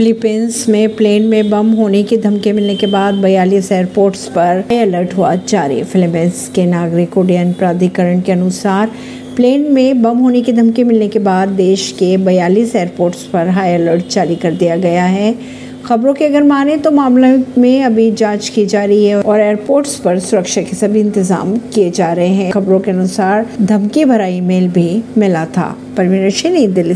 Philippines में plane में बम होने की धमकी मिलने के बाद बयालीस एयरपोर्ट्स पर अलर्ट हुआ जारी। फिलीपींस के नागरिक उड्डयन प्राधिकरण के अनुसार प्लेन में बम होने की धमकी मिलने के बाद देश के बयालीस एयरपोर्ट्स पर हाई अलर्ट जारी कर दिया गया है। खबरों के अगर माने तो मामले में अभी जाँच की जा रही है और एयरपोर्ट्स पर सुरक्षा के सभी इंतज़ाम किए जा रहे हैं। खबरों के अनुसार धमकी भरा ईमेल भी मिला था। परवीन दिल्ली